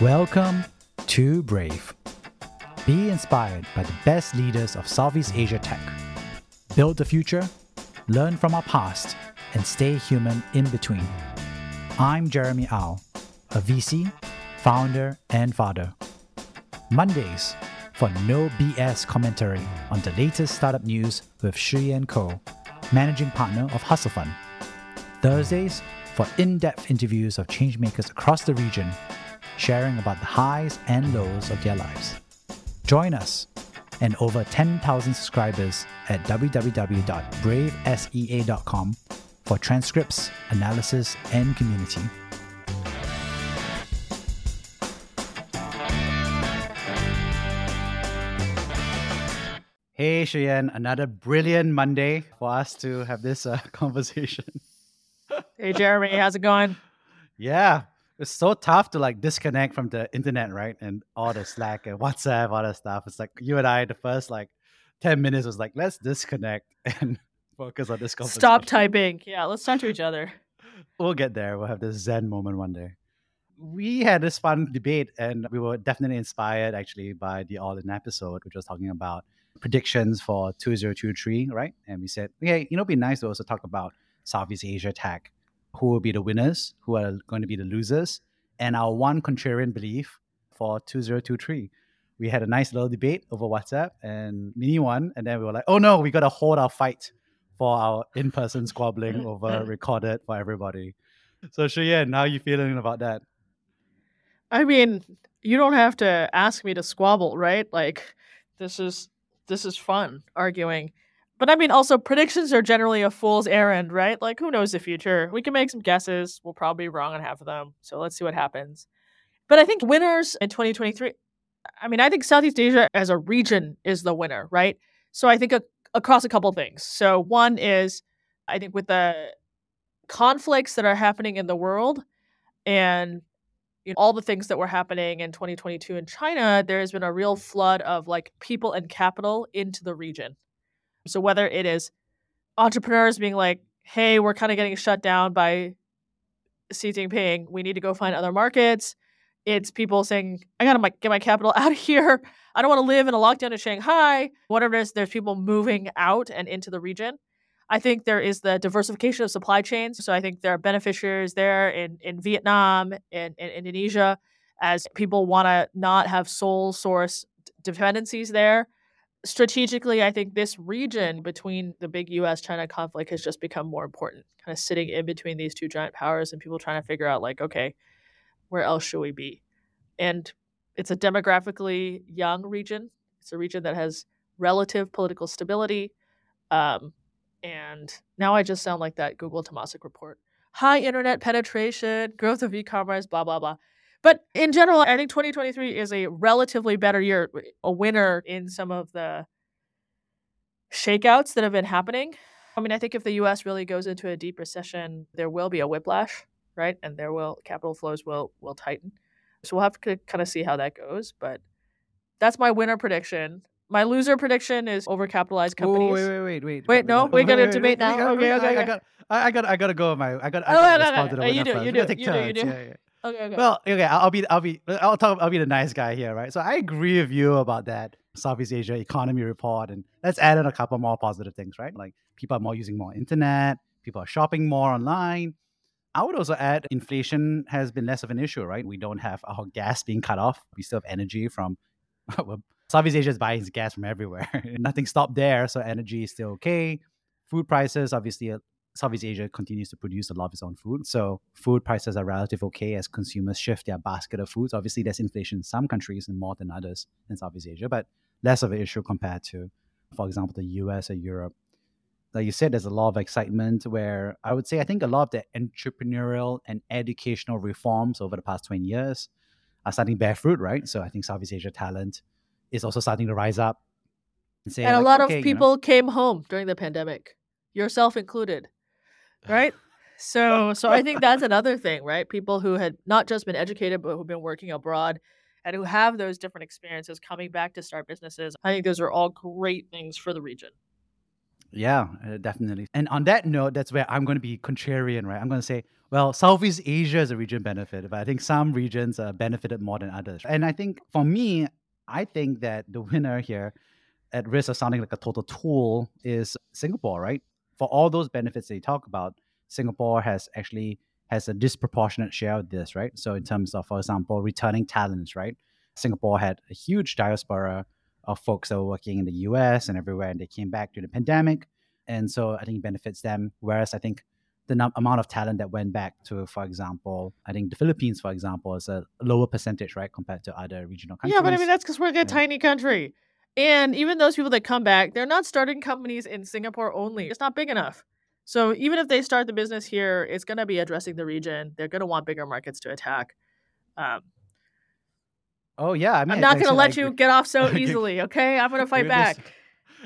Welcome to Brave. Be inspired by the best leaders of Southeast Asia tech. Build the future, learn from our past, and stay human in between. I'm Jeremy Au, a VC, founder, and father. Mondays for no BS commentary on the latest startup news with Shiyan Koh, managing partner of Hustle Fund. Thursdays for in-depth interviews of changemakers across the region, sharing about the highs and lows of their lives. Join us and over 10,000 subscribers at www.bravesea.com for transcripts, analysis, and community. Hey, Shiyan, another brilliant Monday for us to have this uh, conversation. Hey Jeremy, how's it going? Yeah, it's so tough to like disconnect from the internet, right? And all the Slack and WhatsApp, all that stuff. It's like you and I, the first like 10 minutes was like, let's disconnect and focus on this conversation. Stop typing. Yeah, let's talk to each other. We'll get there. We'll have this Zen moment one day. We had this fun debate, and we were definitely inspired actually by the All In episode, which was talking about predictions for 2023, right? And we said, okay, you know, it'd be nice to also talk about Southeast Asia tech who will be the winners, who are going to be the losers, and our one contrarian belief for 2023. We had a nice little debate over WhatsApp and Mini won, and then we were like, oh no, we got to hold our fight for our in person squabbling over recorded for everybody. So, Shiyan, how are you feeling about that? I mean, you don't have to ask me to squabble, right? Like, this is this is fun arguing. But I mean, also predictions are generally a fool's errand, right? Like, who knows the future? We can make some guesses. We'll probably be wrong on half of them. So let's see what happens. But I think winners in 2023. I mean, I think Southeast Asia as a region is the winner, right? So I think a, across a couple things. So one is, I think with the conflicts that are happening in the world and you know, all the things that were happening in 2022 in China, there has been a real flood of like people and capital into the region. So whether it is entrepreneurs being like, "Hey, we're kind of getting shut down by Xi Jinping. We need to go find other markets." It's people saying, "I gotta get my capital out of here. I don't want to live in a lockdown in Shanghai." Whatever it is, there's people moving out and into the region. I think there is the diversification of supply chains. So I think there are beneficiaries there in, in Vietnam and in, in Indonesia as people want to not have sole source dependencies there strategically, I think this region between the big US China conflict has just become more important, kind of sitting in between these two giant powers and people trying to figure out, like, okay, where else should we be? And it's a demographically young region. It's a region that has relative political stability. Um, and now I just sound like that Google Temasek report. High internet penetration, growth of e commerce, blah, blah, blah. But in general, I think 2023 is a relatively better year, a winner in some of the shakeouts that have been happening. I mean, I think if the US really goes into a deep recession, there will be a whiplash, right? And there will capital flows will will tighten. So we'll have to kind of see how that goes, but that's my winner prediction. My loser prediction is overcapitalized companies. Wait, wait, wait, wait. Wait, no, we're gonna debate now. Okay, okay, I, got, I got, I got to go. My, I got. I got to respond to the You do, you do, you do, you do. Okay, okay. Well, okay, I'll be, I'll be, I'll talk, I'll be the nice guy here, right? So I agree with you about that Southeast Asia economy report, and let's add in a couple more positive things, right? Like people are more using more internet, people are shopping more online. I would also add inflation has been less of an issue, right? We don't have our gas being cut off. We still have energy from Southeast Asia is buying gas from everywhere. Nothing stopped there, so energy is still okay. Food prices, obviously, Southeast Asia continues to produce a lot of its own food. So food prices are relatively okay as consumers shift their basket of foods. Obviously, there's inflation in some countries and more than others in Southeast Asia, but less of an issue compared to, for example, the US or Europe. Like you said, there's a lot of excitement where I would say I think a lot of the entrepreneurial and educational reforms over the past 20 years are starting to bear fruit, right? So I think Southeast Asia talent is also starting to rise up. And, and like, a lot okay, of people you know, came home during the pandemic, yourself included right? So so I think that's another thing, right? People who had not just been educated but who've been working abroad and who have those different experiences coming back to start businesses. I think those are all great things for the region. Yeah, uh, definitely. And on that note, that's where I'm going to be contrarian, right? I'm going to say, well, Southeast Asia is a region benefit, but I think some regions uh, benefited more than others. And I think for me, I think that the winner here, at risk of sounding like a total tool, is Singapore, right? For all those benefits they talk about, Singapore has actually has a disproportionate share of this, right? So in terms of, for example, returning talents, right? Singapore had a huge diaspora of folks that were working in the US and everywhere, and they came back during the pandemic. And so I think it benefits them. Whereas I think the num- amount of talent that went back to, for example, I think the Philippines, for example, is a lower percentage, right, compared to other regional countries. Yeah, but I mean, that's because we're a Yeah. tiny country. And even those people that come back, they're not starting companies in Singapore only. It's not big enough. So even if they start the business here, it's going to be addressing the region. They're going to want bigger markets to attack. Um, oh yeah, I mean, I'm not going to let you get off so easily, okay? I'm going to fight back.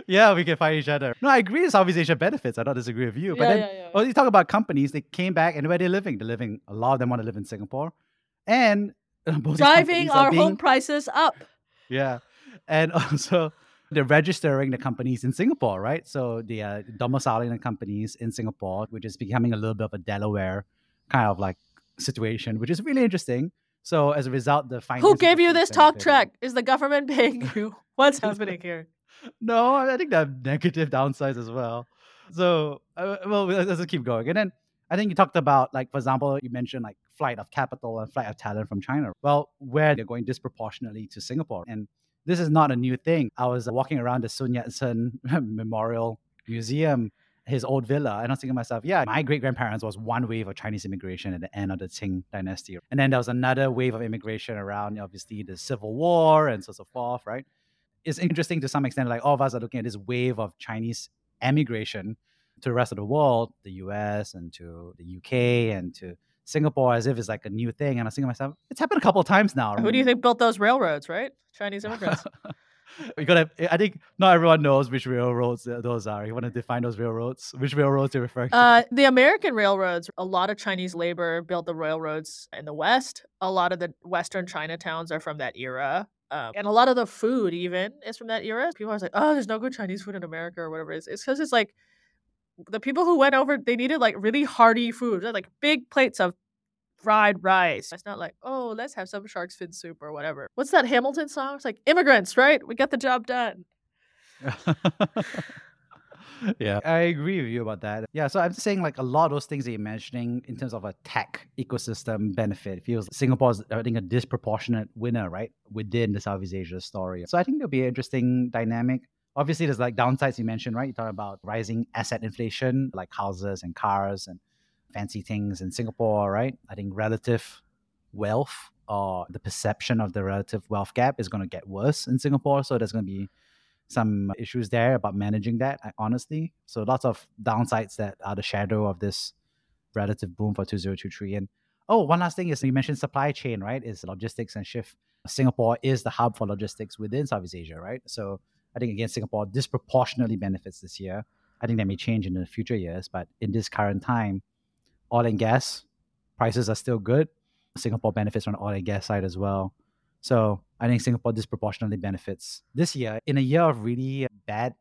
Yeah, we can fight each other. No, I agree. with Southeast Asia benefits. I don't disagree with you. But Yeah, then, yeah, yeah. well, you talk about companies. They came back, and where they're living, they're living. A lot of them want to live in Singapore, and Driving our being- home prices up. Yeah. And also they're registering the companies in Singapore, right? So they are domiciling the companies in Singapore, which is becoming a little bit of a Delaware kind of like situation, which is really interesting. So as a result, the Who gave you this talk track? Is the government paying you? What's happening here? No, I think there are negative downsides as well. So, uh, well, let's let's just keep going. And then I think you talked about, like, for example, you mentioned like flight of capital and flight of talent from China. Well, where they're going disproportionately to Singapore. And this is not a new thing. I was walking around the Sun Yat sen Memorial Museum, his old villa, and I was thinking to myself, yeah, my great grandparents was one wave of Chinese immigration at the end of the Qing dynasty. And then there was another wave of immigration around, obviously, the Civil War and so, so forth, right? it's interesting to some extent, like all of us are looking at this wave of Chinese emigration to the rest of the world, the US and to the UK and to Singapore as if it's like a new thing. And I was thinking to myself, it's happened a couple of times now. Who do you think built those railroads, right? Chinese immigrants. we gotta I think not everyone knows which railroads those are. You want to define those railroads? Which railroads you're referring to? Uh, the American railroads, a lot of Chinese labor built the railroads in the West. A lot of the Western Chinatowns are from that era. Um, and a lot of the food, even, is from that era. People are like, oh, there's no good Chinese food in America or whatever it is. It's because it's like the people who went over, they needed like really hearty food, like big plates of fried rice. It's not like, oh, let's have some shark's fin soup or whatever. What's that Hamilton song? It's like immigrants, right? We got the job done. yeah, I agree with you about that. Yeah, so I'm just saying like a lot of those things that you're mentioning in terms of a tech ecosystem benefit feels Singapore's I think a disproportionate winner, right, within the Southeast Asia story. So I think there'll be an interesting dynamic. Obviously, there's like downsides you mentioned, right? You talk about rising asset inflation, like houses and cars and fancy things in Singapore, right? I think relative wealth or the perception of the relative wealth gap is going to get worse in Singapore. So there's going to be some issues there about managing that, honestly. So lots of downsides that are the shadow of this relative boom for 2023. And oh, one last thing is you mentioned supply chain, right? Is logistics and shift. Singapore is the hub for logistics within Southeast Asia, right? So I think again, Singapore disproportionately benefits this year. I think that may change in the future years, but in this current time, oil and gas prices are still good. Singapore benefits from the oil and gas side as well. So I think Singapore disproportionately benefits this year in a year of really bad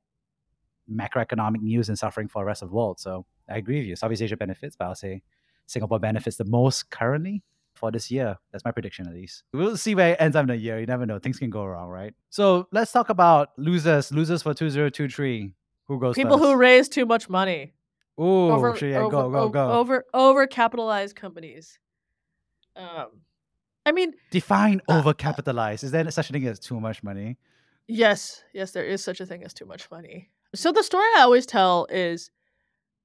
macroeconomic news and suffering for the rest of the world. So I agree with you. Southeast Asia benefits, but I'll say Singapore benefits the most currently for this year. That's my prediction at least. We'll see where it ends up in the year. You never know. Things can go wrong, right? So let's talk about losers. Losers for 2023. Who goes People first? who raise too much money. Ooh, over, sure, yeah, over, go, go, go. Over over capitalized companies. Um, I mean, Define Uh, uh, overcapitalized. Is there such a thing as too much money? yes, yes, there is such a thing as too much money. So the story I always tell is,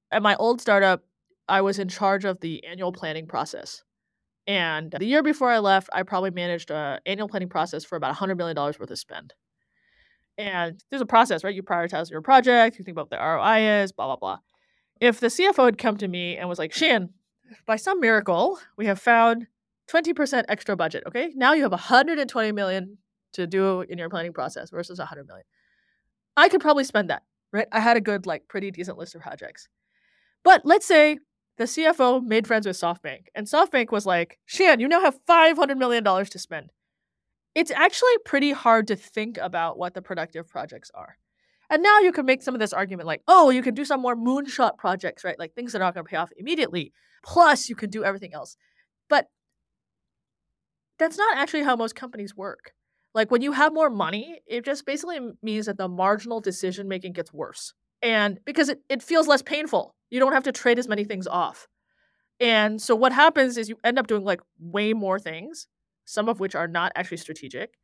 at my old startup, I was in charge of the annual planning process, and the year before I left, I probably managed a annual planning process for about hundred million dollars worth of spend. And there's a process, right? You prioritize your project, you think about what the ROI is, blah blah blah. If the CFO had come to me and was like, Shan, by some miracle, we have found 20% extra budget. Okay. Now you have 120 million to do in your planning process versus 100 million. I could probably spend that, right? I had a good, like, pretty decent list of projects. But let's say the CFO made friends with SoftBank and SoftBank was like, Shan, you now have $500 million to spend. It's actually pretty hard to think about what the productive projects are. And now you can make some of this argument like, oh, you can do some more moonshot projects, right? Like things that are not going to pay off immediately. Plus, you can do everything else. But that's not actually how most companies work. Like when you have more money, it just basically means that the marginal decision making gets worse. And because it, it feels less painful, you don't have to trade as many things off. And so what happens is you end up doing like way more things, some of which are not actually strategic.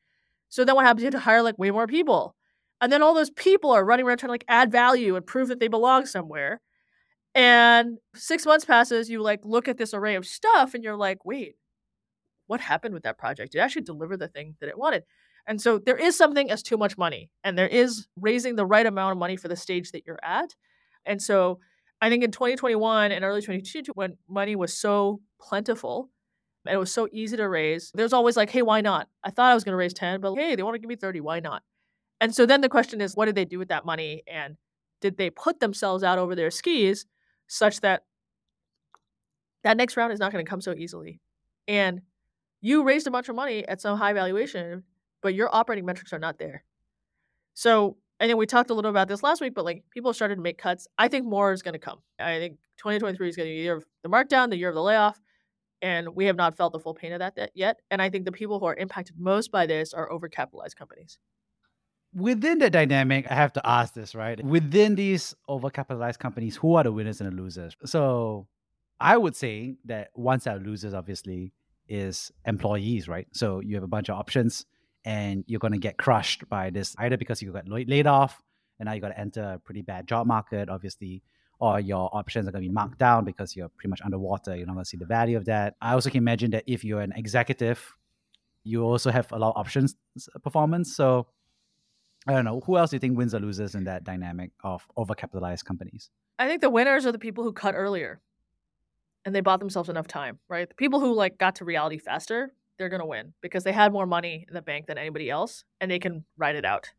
So then what happens? You have to hire like way more people. And then all those people are running around trying to like add value and prove that they belong somewhere. And six months passes, you like look at this array of stuff and you're like, wait, what happened with that project? It actually deliver the thing that it wanted? And so there is something as too much money, and there is raising the right amount of money for the stage that you're at. And so I think in 2021 and early 2022, when money was so plentiful and it was so easy to raise, there's always like, hey, why not? I thought I was going to raise 10, but hey, they want to give me 30. Why not? And so then the question is, what did they do with that money? And did they put themselves out over their skis such that that next round is not going to come so easily? And you raised a bunch of money at some high valuation, but your operating metrics are not there. So, and then we talked a little about this last week, but like people started to make cuts. I think more is going to come. I think 2023 is going to be the year of the markdown, the year of the layoff, and we have not felt the full pain of that yet. And I think the people who are impacted most by this are overcapitalized companies. Within the dynamic, I have to ask this, right? Within these overcapitalized companies, who are the winners and the losers? So I would say that one set of losers, obviously, is employees, right? So you have a bunch of options and you're going to get crushed by this either because you got laid off and now you got to enter a pretty bad job market, obviously, or your options are going to be marked down because you're pretty much underwater. You're not going to see the value of that. I also can imagine that if you're an executive, you also have a lot of options performance. So I don't know. Who else do you think wins or loses in that dynamic of overcapitalized companies? I think the winners are the people who cut earlier and they bought themselves enough time, right? The people who like got to reality faster, they're going to win because they had more money in the bank than anybody else and they can ride it out.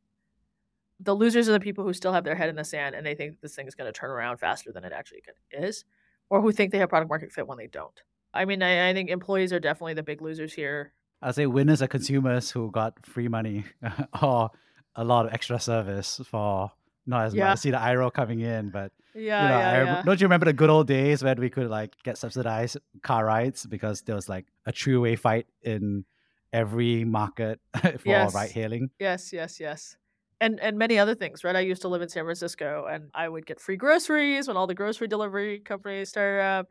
The losers are the people who still have their head in the sand and they think this thing is going to turn around faster than it actually is, or who think they have product market fit when they don't. I mean, I, I think employees are definitely the big losers here. I'd say winners are consumers who got free money or a lot of extra service for not as yeah. much. I see the IRO coming in, but yeah, you know, yeah, yeah. Don't you remember the good old days when we could like get subsidized car rides because there was like a three-way fight in every market for yes. ride hailing? Yes, yes, yes. And and many other things, right? I used to live in San Francisco and I would get free groceries when all the grocery delivery companies started up,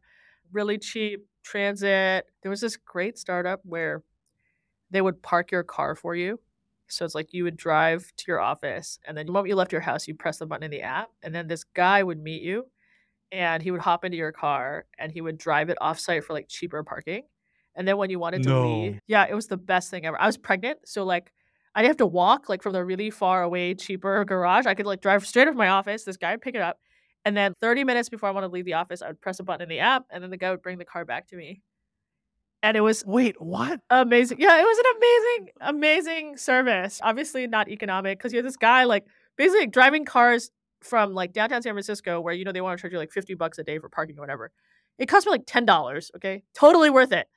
really cheap transit. There was this great startup where they would park your car for you so it's like you would drive to your office, and then the moment you left your house, you press the button in the app, and then this guy would meet you, and he would hop into your car, and he would drive it offsite for like cheaper parking. And then when you wanted to no. leave, yeah, it was the best thing ever. I was pregnant, so like I didn't have to walk like from the really far away, cheaper garage. I could like drive straight to my office. This guy would pick it up, and then 30 minutes before I wanted to leave the office, I would press a button in the app, and then the guy would bring the car back to me and it was wait what? amazing yeah it was an amazing amazing service obviously not economic because you're this guy like basically driving cars from like downtown san francisco where you know they want to charge you like 50 bucks a day for parking or whatever. It cost me like $10 okay? Totally worth it.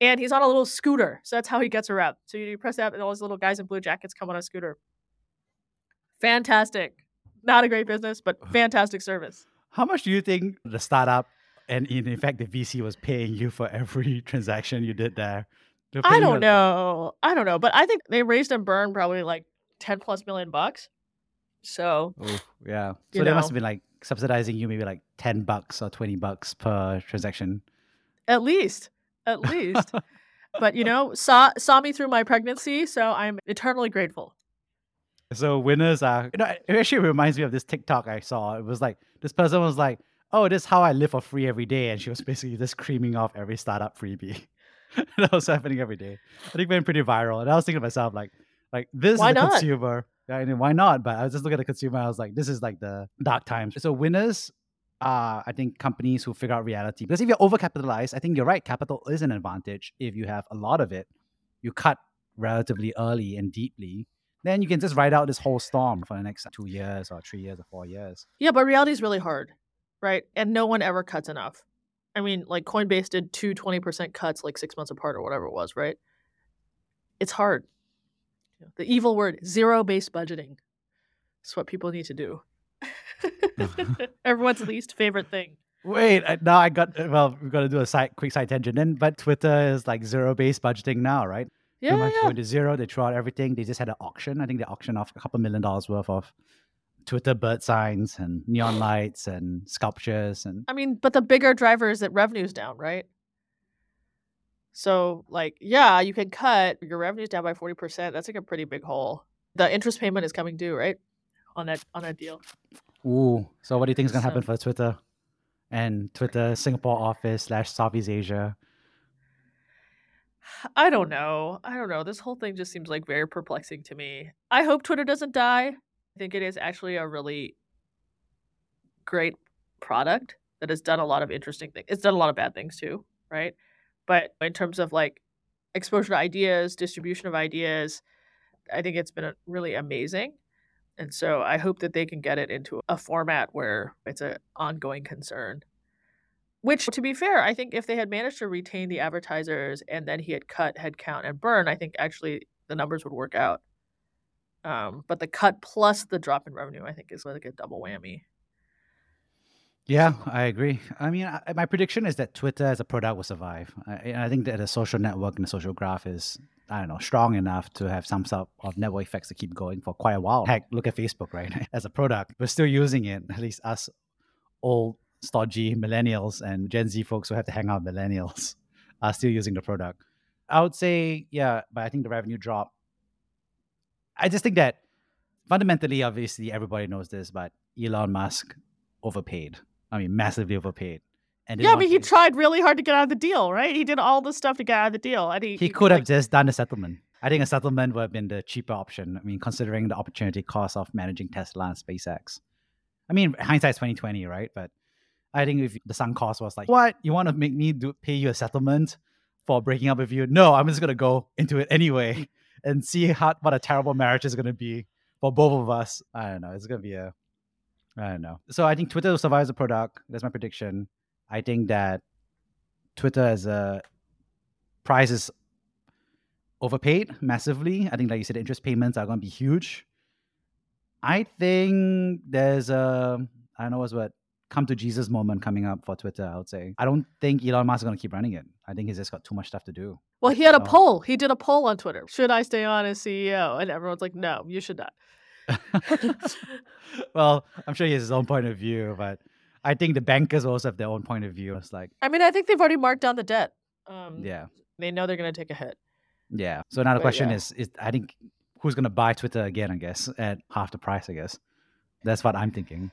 And he's on a little scooter so that's how he gets around so you, press that and all these little guys in blue jackets come on a scooter. Fantastic. Not a great business but fantastic service. How much do you think the startup and in, in fact the VC was paying you for every transaction you did there. I don't know. I don't know, but I think they raised and burned probably like ten plus million bucks. So Ooh, yeah, so they know. must have been like subsidizing you maybe like ten bucks or twenty bucks per transaction. At least, at least. but you know, saw saw me through my pregnancy, so I'm eternally grateful. So winners are, you know, it actually reminds me of this TikTok I saw. It was like this person was like, oh, this is how I live for free every day. And she was basically just creaming off every startup freebie. that was happening every day. I think it went pretty viral. And I was thinking to myself, like, like this why is the not? consumer. I mean, why not? But I was just looking at the consumer. I was like, this is like the dark times. So winners are, I think, companies who figure out reality. Because if you're overcapitalized, I think you're right. Capital is an advantage. If you have a lot of it, you cut relatively early and deeply. Then you can just ride out this whole storm for the next two years or three years or four years. Yeah, but reality is really hard right? And no one ever cuts enough. I mean, like Coinbase did two 20% cuts like six months apart or whatever it was, right? It's hard. The evil word, zero based budgeting. It's what people need to do. Everyone's least favorite thing. Wait, I- now I got well. We're gonna do a side, quick side tangent. Then, but Twitter is like zero-based budgeting now, right? Yeah, Pretty much yeah. going to zero. They throw out everything. They just had an auction. I think they auctioned off a couple million dollars worth of Twitter bird signs and neon lights and sculptures and I mean, but the bigger driver is that revenue's down, right? So, like, yeah, you can cut your revenues down by forty percent. That's like a pretty big hole. The interest payment is coming due, right? On that on that deal. ooh. So, what do you think is gonna happen for Twitter and Twitter Singapore office slash Southeast Asia? I don't know. I don't know. This whole thing just seems like very perplexing to me. I hope Twitter doesn't die. I think it is actually a really great product that has done a lot of interesting things. It's done a lot of bad things too, right? But in terms of like exposure to ideas, distribution of ideas, I think it's been really amazing. And so I hope that they can get it into a format where it's an ongoing concern. Which, to be fair, I think if they had managed to retain the advertisers and then he had cut headcount and burn, I think actually the numbers would work out. Um, but the cut plus the drop in revenue, I think, is like a double whammy. Yeah, I agree. I mean, I, my prediction is that Twitter as a product will survive. I, I think that the social network and the social graph is, I don't know, strong enough to have some sort of network effects to keep going for quite a while. Heck, look at Facebook, right? As a product, we're still using it. At least us old, stodgy millennials and Gen Z folks who have to hang out with millennials are still using the product. I would say, yeah, but I think the revenue drop. I just think that fundamentally, obviously, everybody knows this, but Elon Musk overpaid. I mean, massively overpaid. And Yeah, I mean, he to- tried really hard to get out of the deal, right? He did all the stuff to get out of the deal, and he he could have just done a settlement. I think a settlement would have been the cheaper option. I mean, considering the opportunity cost of managing Tesla and SpaceX. I mean, hindsight's twenty twenty, right? But I think if the sunk cost was like, what you want to make me do pay you a settlement for breaking up with you? No, I'm just gonna go into it anyway and see how what a terrible marriage is gonna be for both of us. I don't know. It's gonna be a I don't know. So I think Twitter will survive as a product. That's my prediction. I think that Twitter as a price is overpaid massively. I think, like you said, interest payments are going to be huge. I think there's a, I don't know what's what, come to Jesus moment coming up for Twitter, I would say. I don't think Elon Musk is going to keep running it. I think he's just got too much stuff to do. Well, he had a So- poll. He did a poll on Twitter. Should I stay on as CEO? And everyone's like, no, you should not. well, I'm sure he has his own point of view, but I think the bankers also have their own point of view. It's like, I mean, I think they've already marked down the debt. Um, yeah, They know they're going to take a hit. yeah. So now the But question yeah. is, is I think who's going to buy Twitter again? I guess at half the price. I guess that's what I'm thinking.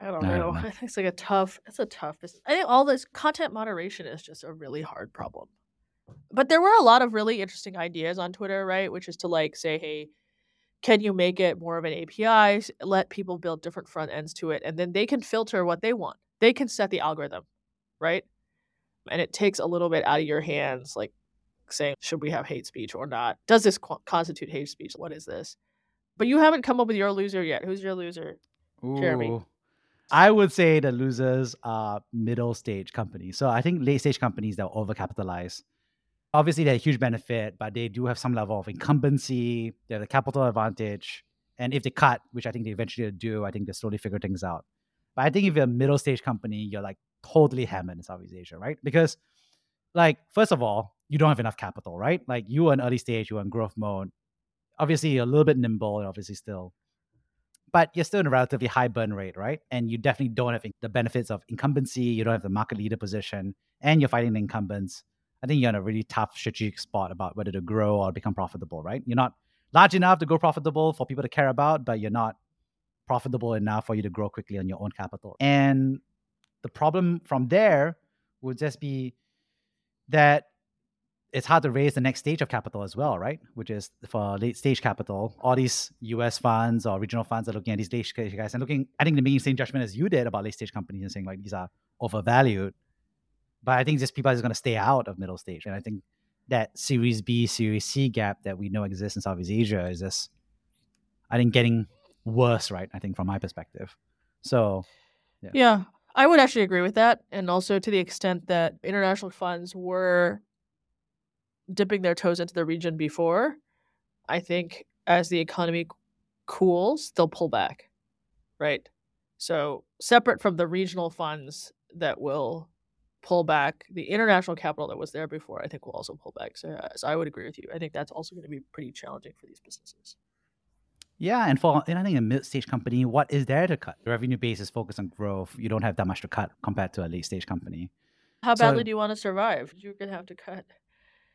I don't I know. don't know. I think it's like a tough. It's a tough. business. I think all this content moderation is just a really hard problem. But there were a lot of really interesting ideas on Twitter, right? Which is to like say, hey, can you make it more of an API? Let people build different front ends to it, and then they can filter what they want. They can set the algorithm, right? And it takes a little bit out of your hands, like saying, should we have hate speech or not? Does this qu- constitute hate speech? What is this? But you haven't come up with your loser yet. Who's your loser? Jeremy. I would say the losers are middle stage companies. So I think late stage companies that are overcapitalized. Obviously, they're a huge benefit, but they do have some level of incumbency. They have the capital advantage. And if they cut, which I think they eventually do, I think they slowly figure things out. But I think if you're a middle stage company, you're like totally hammered in Southeast Asia, right? Because, like, first of all, you don't have enough capital, right? Like, you are in early stage, you're in growth mode. Obviously, you're a little bit nimble, and obviously, still but you're still in a relatively high burn rate, right? And you definitely don't have the benefits of incumbency. You don't have the market leader position, and you're fighting the incumbents. I think you're in a really tough strategic spot about whether to grow or become profitable, right? You're not large enough to go profitable for people to care about, but you're not profitable enough for you to grow quickly on your own capital. And the problem from there would just be that it's hard to raise the next stage of capital as well, right? Which is for late stage capital. All these US funds or regional funds are looking at these late stage guys and looking, I think they're making the same judgment as you did about late stage companies and saying like these are overvalued. But I think just people are just going to stay out of middle stage. And I think that Series B, Series C gap that we know exists in Southeast Asia is just, I think, getting worse, right? I think from my perspective. So, Yeah. Yeah, I would actually agree with that. And also to the extent that international funds were dipping their toes into the region before, I think as the economy cools, they'll pull back, right? So, separate from the regional funds that will pull back, the international capital that was there before, I think, will also pull back. So, uh, so I would agree with you. I think that's also going to be pretty challenging for these businesses. Yeah, and for and I think a mid-stage company, what is there to cut? The revenue base is focused on growth. You don't have that much to cut compared to a late-stage company. How So badly do you want to survive? You're going to have to cut.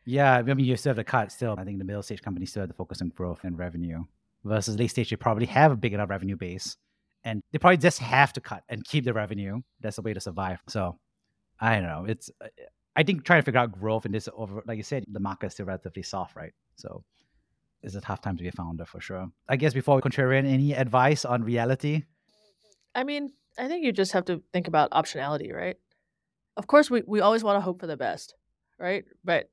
Yeah, I mean you still have to cut. Still, I think the middle-stage companies still have to focus on growth and revenue. Versus late-stage, they probably have a big enough revenue base, and they probably just have to cut and keep the revenue. That's the way to survive. So I don't know. It's uh, I think trying to figure out growth in this over, like you said, the market is still relatively soft, right? So it's a tough time to be a founder for sure. I guess before we contrarian, any advice on reality? I mean, I think you just have to think about optionality, right? Of course, we, we always want to hope for the best, right? But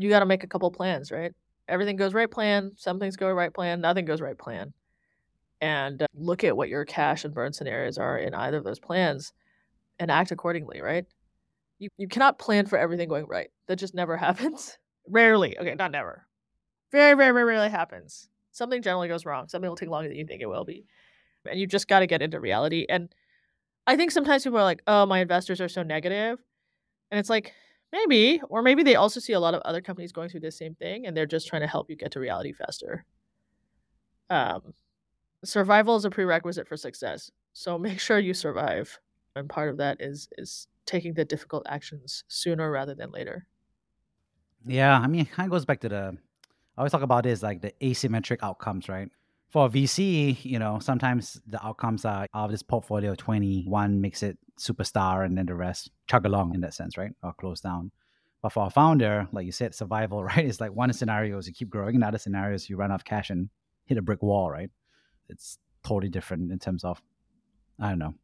you got to make a couple plans, right? Everything goes right plan, some things go right plan, nothing goes right plan. And uh, look at what your cash and burn scenarios are in either of those plans and act accordingly, right? You, you cannot plan for everything going right. That just never happens. Rarely. Okay, not never. Very, very, very rarely happens. Something generally goes wrong. Something will take longer than you think it will be. And you just got to get into reality. And I think sometimes people are like, oh, my investors are so negative. And it's like, maybe, or maybe they also see a lot of other companies going through the same thing and they're just trying to help you get to reality faster. Um, survival is a prerequisite for success. So make sure you survive. And part of that is is taking the difficult actions sooner rather than later. Yeah, I mean, it kind of goes back to the. I always talk about this like the asymmetric outcomes, right? For a VC, you know, sometimes the outcomes are of this portfolio of 20, one makes it superstar and then the rest chug along in that sense, right? Or close down. But for a founder, like you said, survival, right? It's like one scenario is you keep growing, and other scenarios you run out of cash and hit a brick wall, right? It's totally different in terms of, I don't know.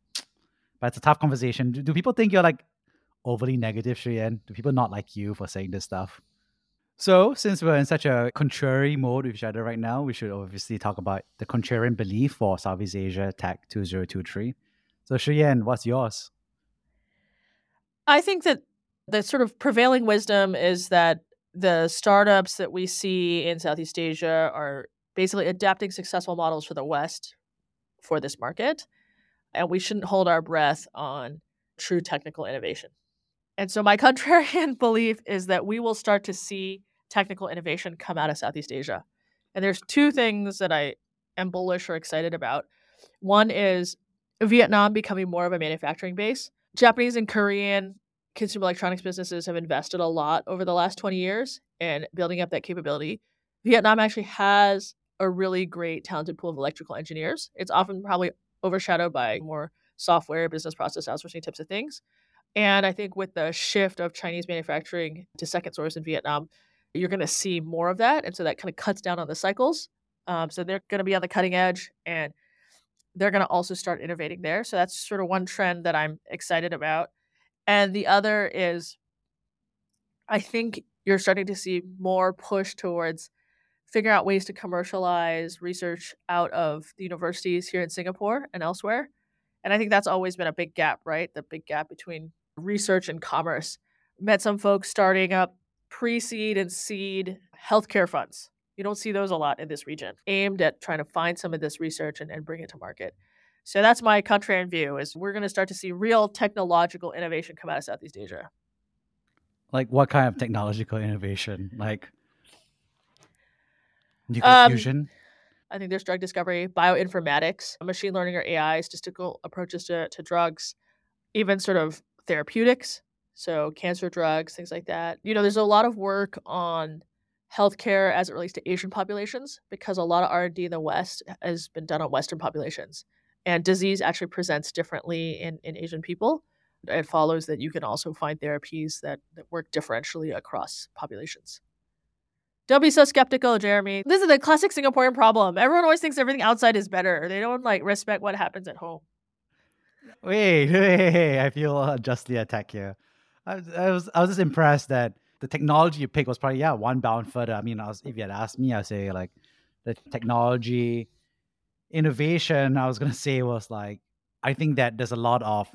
But it's a tough conversation. Do, do people think you're like overly negative, Shiyan? Do people not like you for saying this stuff? So, since we're in such a contrary mode with each other right now, we should obviously talk about the contrarian belief for Southeast Asia Tech 2023. So, Shiyan, what's yours? I think that the sort of prevailing wisdom is that the startups that we see in Southeast Asia are basically adapting successful models for the West for this market. And we shouldn't hold our breath on true technical innovation. And so, my contrarian belief is that we will start to see technical innovation come out of Southeast Asia. And there's two things that I am bullish or excited about. One is Vietnam becoming more of a manufacturing base. Japanese and Korean consumer electronics businesses have invested a lot over the last 20 years in building up that capability. Vietnam actually has a really great, talented pool of electrical engineers. It's often probably overshadowed by more software, business process outsourcing types of things. And I think with the shift of Chinese manufacturing to second source in Vietnam, you're going to see more of that. And so that kind of cuts down on the cycles. Um, so they're going to be on the cutting edge and they're going to also start innovating there. So that's sort of one trend that I'm excited about. And the other is I think you're starting to see more push towards figuring out ways to commercialize research out of the universities here in Singapore and elsewhere. And I think that's always been a big gap, right? The big gap between research and commerce. Met some folks starting up pre seed and seed healthcare funds. You don't see those a lot in this region, aimed at trying to find some of this research and, and bring it to market. So that's my contrarian view is we're going to start to see real technological innovation come out of Southeast Asia. Like, what kind of technological innovation? Like, nuclear Um, fusion? I think there's drug discovery, bioinformatics, machine learning or AI, statistical approaches to, to drugs, even sort of therapeutics. So cancer drugs, things like that. You know, there's a lot of work on healthcare as it relates to Asian populations because a lot of R&D in the West has been done on Western populations. And disease actually presents differently in, in Asian people. It follows that you can also find therapies that, that work differentially across populations. Don't be so skeptical, Jeremy. This is the classic Singaporean problem. Everyone always thinks everything outside is better. They don't like respect what happens at home. Wait, wait, I feel uh, justly attacked here. I, was- I was I was just impressed that the technology you picked was probably yeah one bound further. I mean, I was, if you had asked me, I'd say like the technology innovation. I was gonna say was like I think that there's a lot of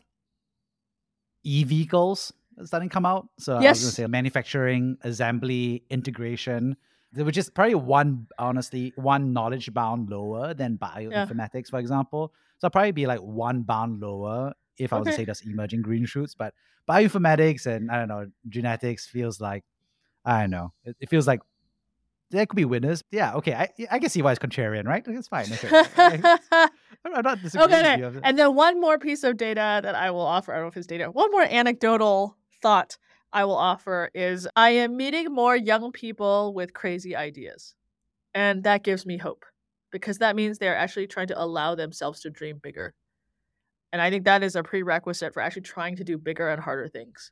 e vehicles starting to come out. So I was gonna say manufacturing, assembly, integration. which is probably one honestly one knowledge bound lower than bioinformatics, for example. So I'll probably be like one bound lower if I was to say those emerging green shoots. But bioinformatics and I don't know genetics feels like I don't know. It, it feels like there could be winners. Yeah, okay. I I can see why it's contrarian, right? It's fine. Okay. I'm not disagreeing Okay, with you. and then one more piece of data that I will offer. I don't know if it's data. One more anecdotal thought I will offer is I am meeting more young people with crazy ideas, and that gives me hope because that means they're actually trying to allow themselves to dream bigger, and I think that is a prerequisite for actually trying to do bigger and harder things.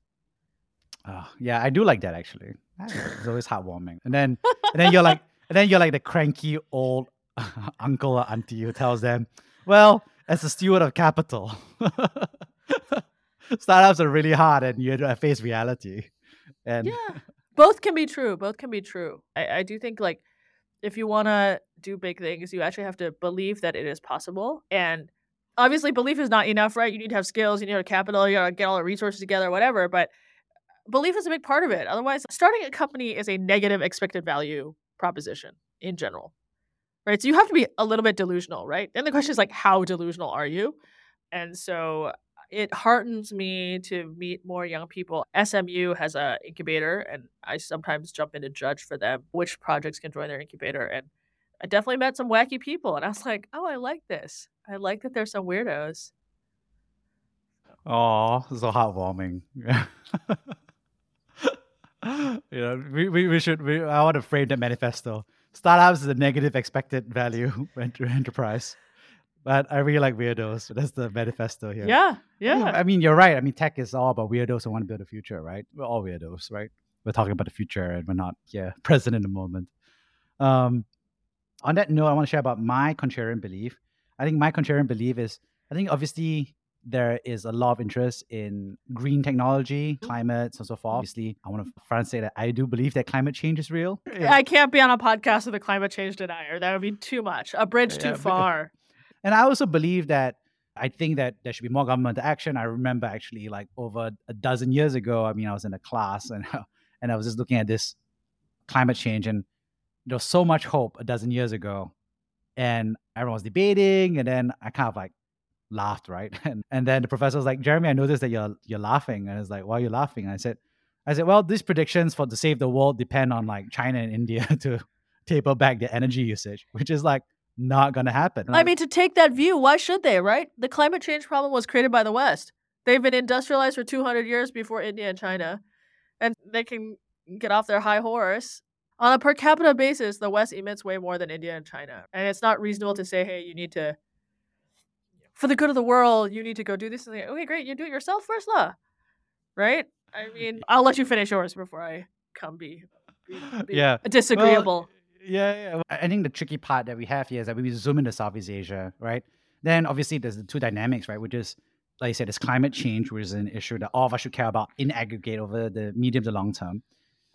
Oh, yeah, I do like that actually. I don't know, It's always heartwarming. And then and then you're like and then you're like the cranky old uncle or auntie who tells them, Well, as a steward of capital, startups are really hard and you have to face reality. And Yeah, both can be true. Both can be true. I, I do think like if you want to do big things, you actually have to believe that it is possible. And obviously, belief is not enough, right? You need to have skills, you need to have capital, you gotta get all the resources together, whatever. But belief is a big part of it. Otherwise, starting a company is a negative expected value proposition in general, right? So you have to be a little bit delusional, right? And the question is like, how delusional are you? And so it heartens me to meet more young people. SMU has a incubator, and I sometimes jump in to judge for them which projects can join their incubator. And I definitely met some wacky people, and I was like, oh, I like this. I like that there's some weirdos. oh, so heartwarming. you know, we, we, we should we, I want to frame that manifesto. Startups is a negative expected value enterprise. But I really like weirdos. That's the manifesto here. Yeah, Yeah, yeah. I mean, you're right. I mean, tech is all about weirdos who want to build a future, right? We're all weirdos, right? We're talking about the future and we're not, yeah, present in the moment. Um, on that note, I want to share about my contrarian belief. I think my contrarian belief is, I think obviously there is a lot of interest in green technology, climate, so so forth. Obviously, I want to front say that I do believe that climate change is real. I can't be on a podcast with a climate change denier. That would be too much. A bridge Yeah, too far. And I also believe that I think that there should be more government action. I remember actually like over a dozen years ago, I mean, I was in a class and and I was just looking at this climate change and there was so much hope a dozen years ago. And everyone was debating and then I kind of like laughed, right? And and then the professor was like, Jeremy, I noticed that you're you're laughing. And I was like, why are you laughing? And I said, I said, well, these predictions for to save the world depend on like China and India to taper back their energy usage, which is like not gonna happen. I mean, to take that view, why should they, right? The climate change problem was created by the West. They've been industrialized for 200 years before India and China, and they can get off their high horse. On a per capita basis, the West emits way more than India and China. And it's not reasonable to say, hey, you need to, for the good of the world, you need to go do this. And like, okay, great, you do it yourself first, lah. Right? I mean, I'll let you finish yours before I come be, be, be Yeah. disagreeable. Yeah, yeah. I think the tricky part that we have here is that we zoom into Southeast Asia, right? Then obviously there's the two dynamics, right? Which is, like I said, there's climate change, which is an issue that all of us should care about in aggregate over the medium to long term.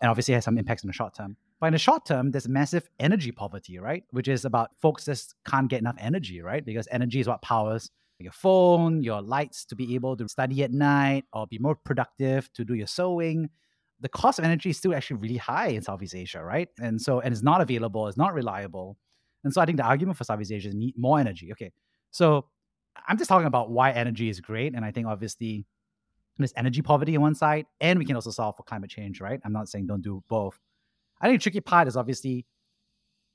And obviously has some impacts in the short term. But in the short term, there's massive energy poverty, right? Which is about folks just can't get enough energy, right? Because energy is what powers your phone, your lights to be able to study at night or be more productive to do your sewing the cost of energy is still actually really high in Southeast Asia, right? And so, and it's not available, it's not reliable. And so I think the argument for Southeast Asia is need more energy. Okay. So I'm just talking about why energy is great. And I think obviously there's energy poverty on one side, and we can also solve for climate change, right? I'm not saying don't do both. I think the tricky part is obviously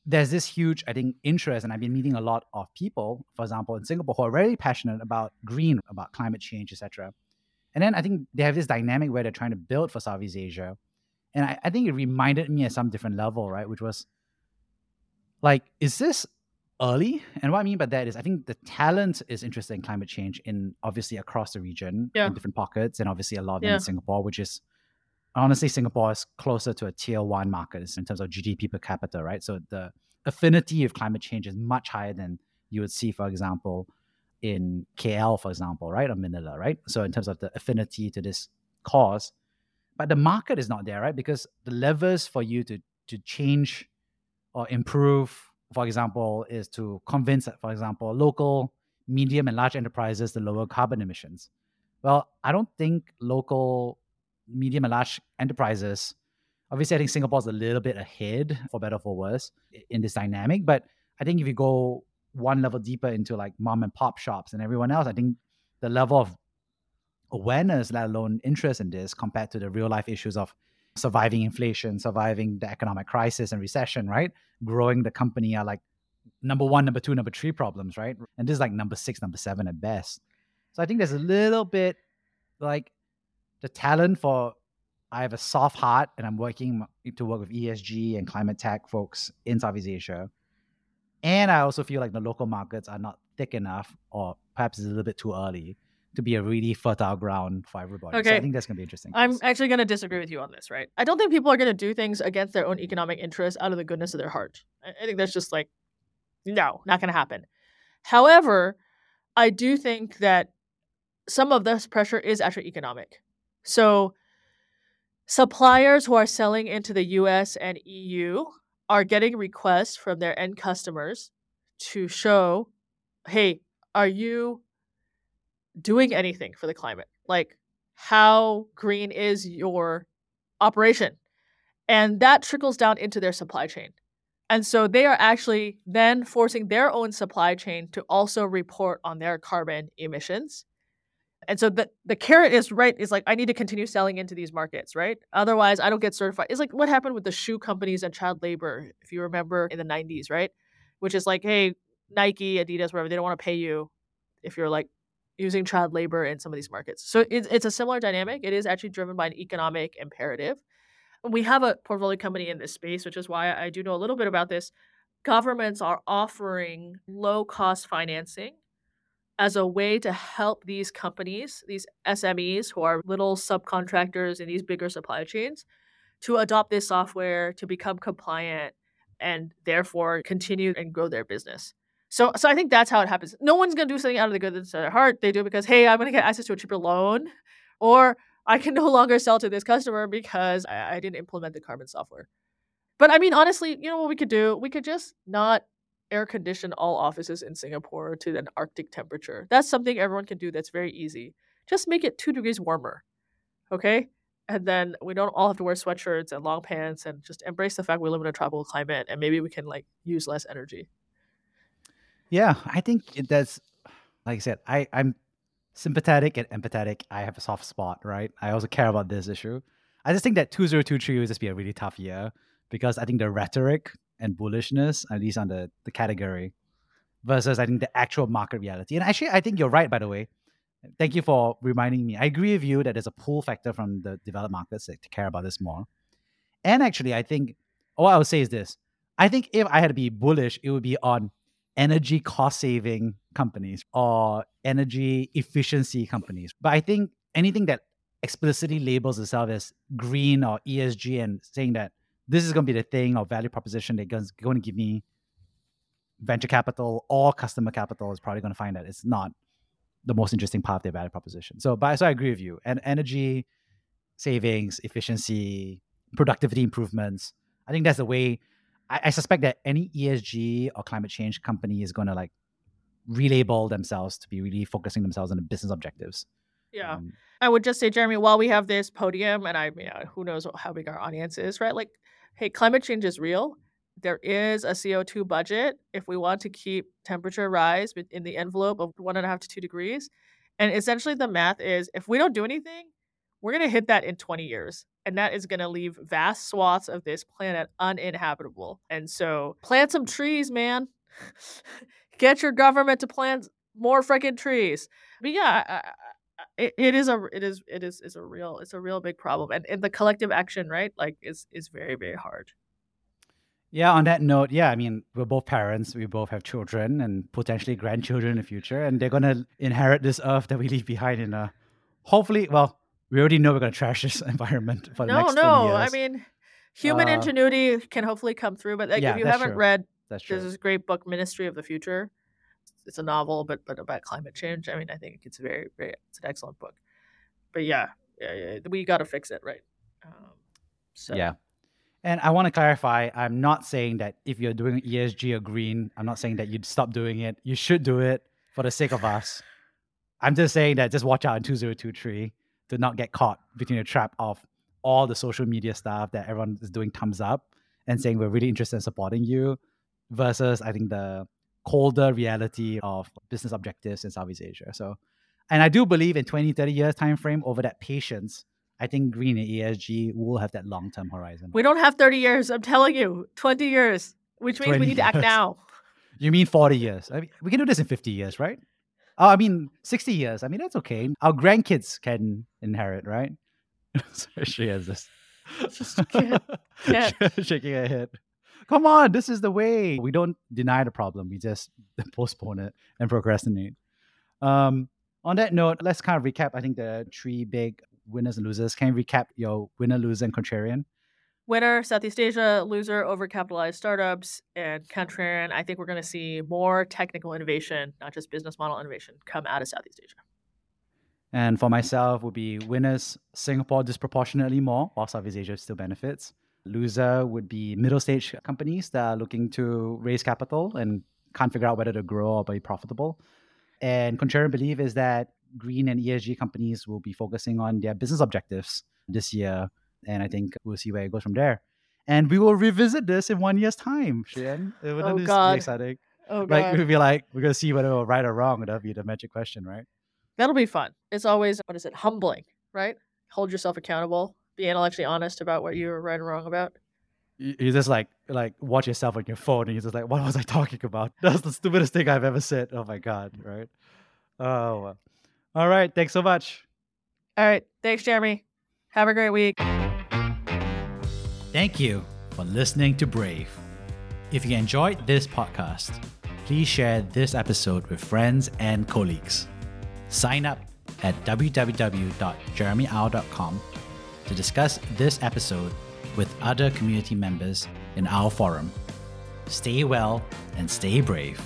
there's this huge, I think, interest, and I've been meeting a lot of people, for example, in Singapore, who are very passionate about green, about climate change, etc. And then I think they have this dynamic where they're trying to build for Southeast Asia. And I, I think it reminded me at some different level, right? Which was like, is this early? And what I mean by that is I think the talent is interested in climate change in obviously across the region Yeah. in different pockets, and obviously a lot of Yeah. in Singapore, which is honestly Singapore is closer to a tier one market in terms of GDP per capita, right? So the affinity of climate change is much higher than you would see, for example, in KL, for example, right? Or Manila, right? So in terms of the affinity to this cause. But the market is not there, right? Because the levers for you to to change or improve, for example, is to convince, for example, local, medium, and large enterprises to lower carbon emissions. Well, I don't think local, medium, and large enterprises Obviously, I think Singapore's a little bit ahead, for better or for worse, in this dynamic. But I think if you go one level deeper into like mom and pop shops and everyone else, I think the level of awareness, let alone interest in this, compared to the real life issues of surviving inflation, surviving the economic crisis and recession, right? Growing the company are like number one, number two, number three problems, right? And this is like number six, number seven at best. So I think there's a little bit like the talent for I have a soft heart and I'm working to work with ESG and climate tech folks in Southeast Asia. And I also feel like the local markets are not thick enough, or perhaps it's a little bit too early to be a really fertile ground for everybody. Okay. So I think that's going to be interesting. I'm actually going to disagree with you on this, right? I don't think people are going to do things against their own economic interests out of the goodness of their heart. I think that's just like, no, not going to happen. However, I do think that some of this pressure is actually economic. So, suppliers who are selling into the US and EU are getting requests from their end customers to show, hey, are you doing anything for the climate? Like, how green is your operation? And that trickles down into their supply chain. And so they are actually then forcing their own supply chain to also report on their carbon emissions. And so the, the carrot is right, is like, I need to continue selling into these markets, right? Otherwise, I don't get certified. It's like what happened with the shoe companies and child labor, if you remember in the 90s, right? Which is like, hey, Nike, Adidas, whatever, they don't want to pay you if you're like using child labor in some of these markets. So it's, it's a similar dynamic. It is actually driven by an economic imperative. We have a portfolio company in this space, which is why I do know a little bit about this. Governments are offering low cost financing as a way to help these companies, these SMEs who are little subcontractors in these bigger supply chains, to adopt this software, to become compliant, and therefore continue and grow their business. So, so I think that's how it happens. No one's gonna do something out of the goodness of their heart. They do it because, hey, I'm gonna get access to a cheaper loan, or I can no longer sell to this customer because I, I didn't implement the carbon software. But I mean, honestly, you know what we could do? We could just not air condition all offices in Singapore to an Arctic temperature. That's something everyone can do that's very easy. Just make it two degrees warmer. Okay? And then we don't all have to wear sweatshirts and long pants and just embrace the fact we live in a tropical climate and maybe we can like use less energy. Yeah, I think that's like I said, I, I'm sympathetic and empathetic. I have a soft spot, right? I also care about this issue. I just think that 2023 will just be a really tough year because I think the rhetoric and bullishness, at least on the, the category, versus I think the actual market reality. And actually, I think you're right, by the way. Thank you for reminding me. I agree with you that there's a pull factor from the developed markets to care about this more. And actually, I think all I would say is this. I think if I had to be bullish, it would be on energy cost saving companies or energy efficiency companies. But I think anything that explicitly labels itself as green or ESG and saying that this is going to be the thing or value proposition that's going to give me venture capital or customer capital is probably going to find that it's not the most interesting part of their value proposition. So, but so I agree with you. And energy savings, efficiency, productivity improvements. I think that's the way. I, I suspect that any ESG or climate change company is going to like relabel themselves to be really focusing themselves on the business objectives. Yeah. Um, I would just say, Jeremy, while we have this podium, and I, mean, who knows how big our audience is, right? Like hey, climate change is real. There is a CO2 budget if we want to keep temperature rise in the envelope of one and a half to two degrees. And essentially, the math is if we don't do anything, we're going to hit that in 20 years. And that is going to leave vast swaths of this planet uninhabitable. And so, plant some trees, man. Get your government to plant more freaking trees. But yeah, I, it, it is a it is it is is a real it's a real big problem and, and the collective action right like is is very very hard yeah on that note yeah i mean we're both parents we both have children and potentially grandchildren in the future and they're going to inherit this earth that we leave behind in a hopefully well we already know we're going to trash this environment for the no, next no no i mean human uh, ingenuity can hopefully come through but like, yeah, if you haven't true. read that's true. there's this great book ministry of the future it's a novel, but but about climate change. I mean, I think it's a very very it's an excellent book. But yeah, yeah, yeah we got to fix it, right? Um, so. Yeah. And I want to clarify, I'm not saying that if you're doing ESG or green, I'm not saying that you'd stop doing it. You should do it for the sake of us. I'm just saying that just watch out in 2023 to not get caught between the trap of all the social media stuff that everyone is doing thumbs up and saying we're really interested in supporting you versus I think the colder reality of business objectives in Southeast Asia. So and I do believe in 20, 30 years time frame over that patience, I think green and ESG will have that long term horizon. We don't have 30 years. I'm telling you, 20 years, which means we need to act now. You mean 40 years? I mean, we can do this in 50 years, right? Oh, I mean, 60 years. I mean, that's okay. Our grandkids can inherit, right? so she has this. Just can't- can't. Shaking her head. Come on, this is the way. We don't deny the problem. We just postpone it and procrastinate. Um, on that note, let's kind of recap. I think the three big winners and losers. Can you recap your winner, loser, and contrarian? Winner, Southeast Asia, loser, overcapitalized startups, and contrarian. I think we're going to see more technical innovation, not just business model innovation, come out of Southeast Asia. And for myself, would be winners Singapore disproportionately more, while Southeast Asia still benefits. Loser would be middle stage companies that are looking to raise capital and can't figure out whether to grow or be profitable. And contrarian belief is that green and ESG companies will be focusing on their business objectives this year. And I think we'll see where it goes from there. And we will revisit this in one year's time, Shiyan. Oh, God. exciting? Oh, God. Like we'll be like, we're gonna see whether we're right or wrong. That'll be the magic question, right? That'll be fun. It's always, what is it, humbling, right? Hold yourself accountable. Be intellectually honest about what you were right and wrong about. you you just like like watch yourself on your phone and you're just like, what was I talking about? That's the stupidest thing I've ever said. Oh my god, right? Oh, all right. Thanks so much. All right. Thanks, Jeremy. Have a great week. Thank you for listening to Brave. If you enjoyed this podcast, please share this episode with friends and colleagues. Sign up at www.jeremyau.com to discuss this episode with other community members in our forum. Stay well and stay brave.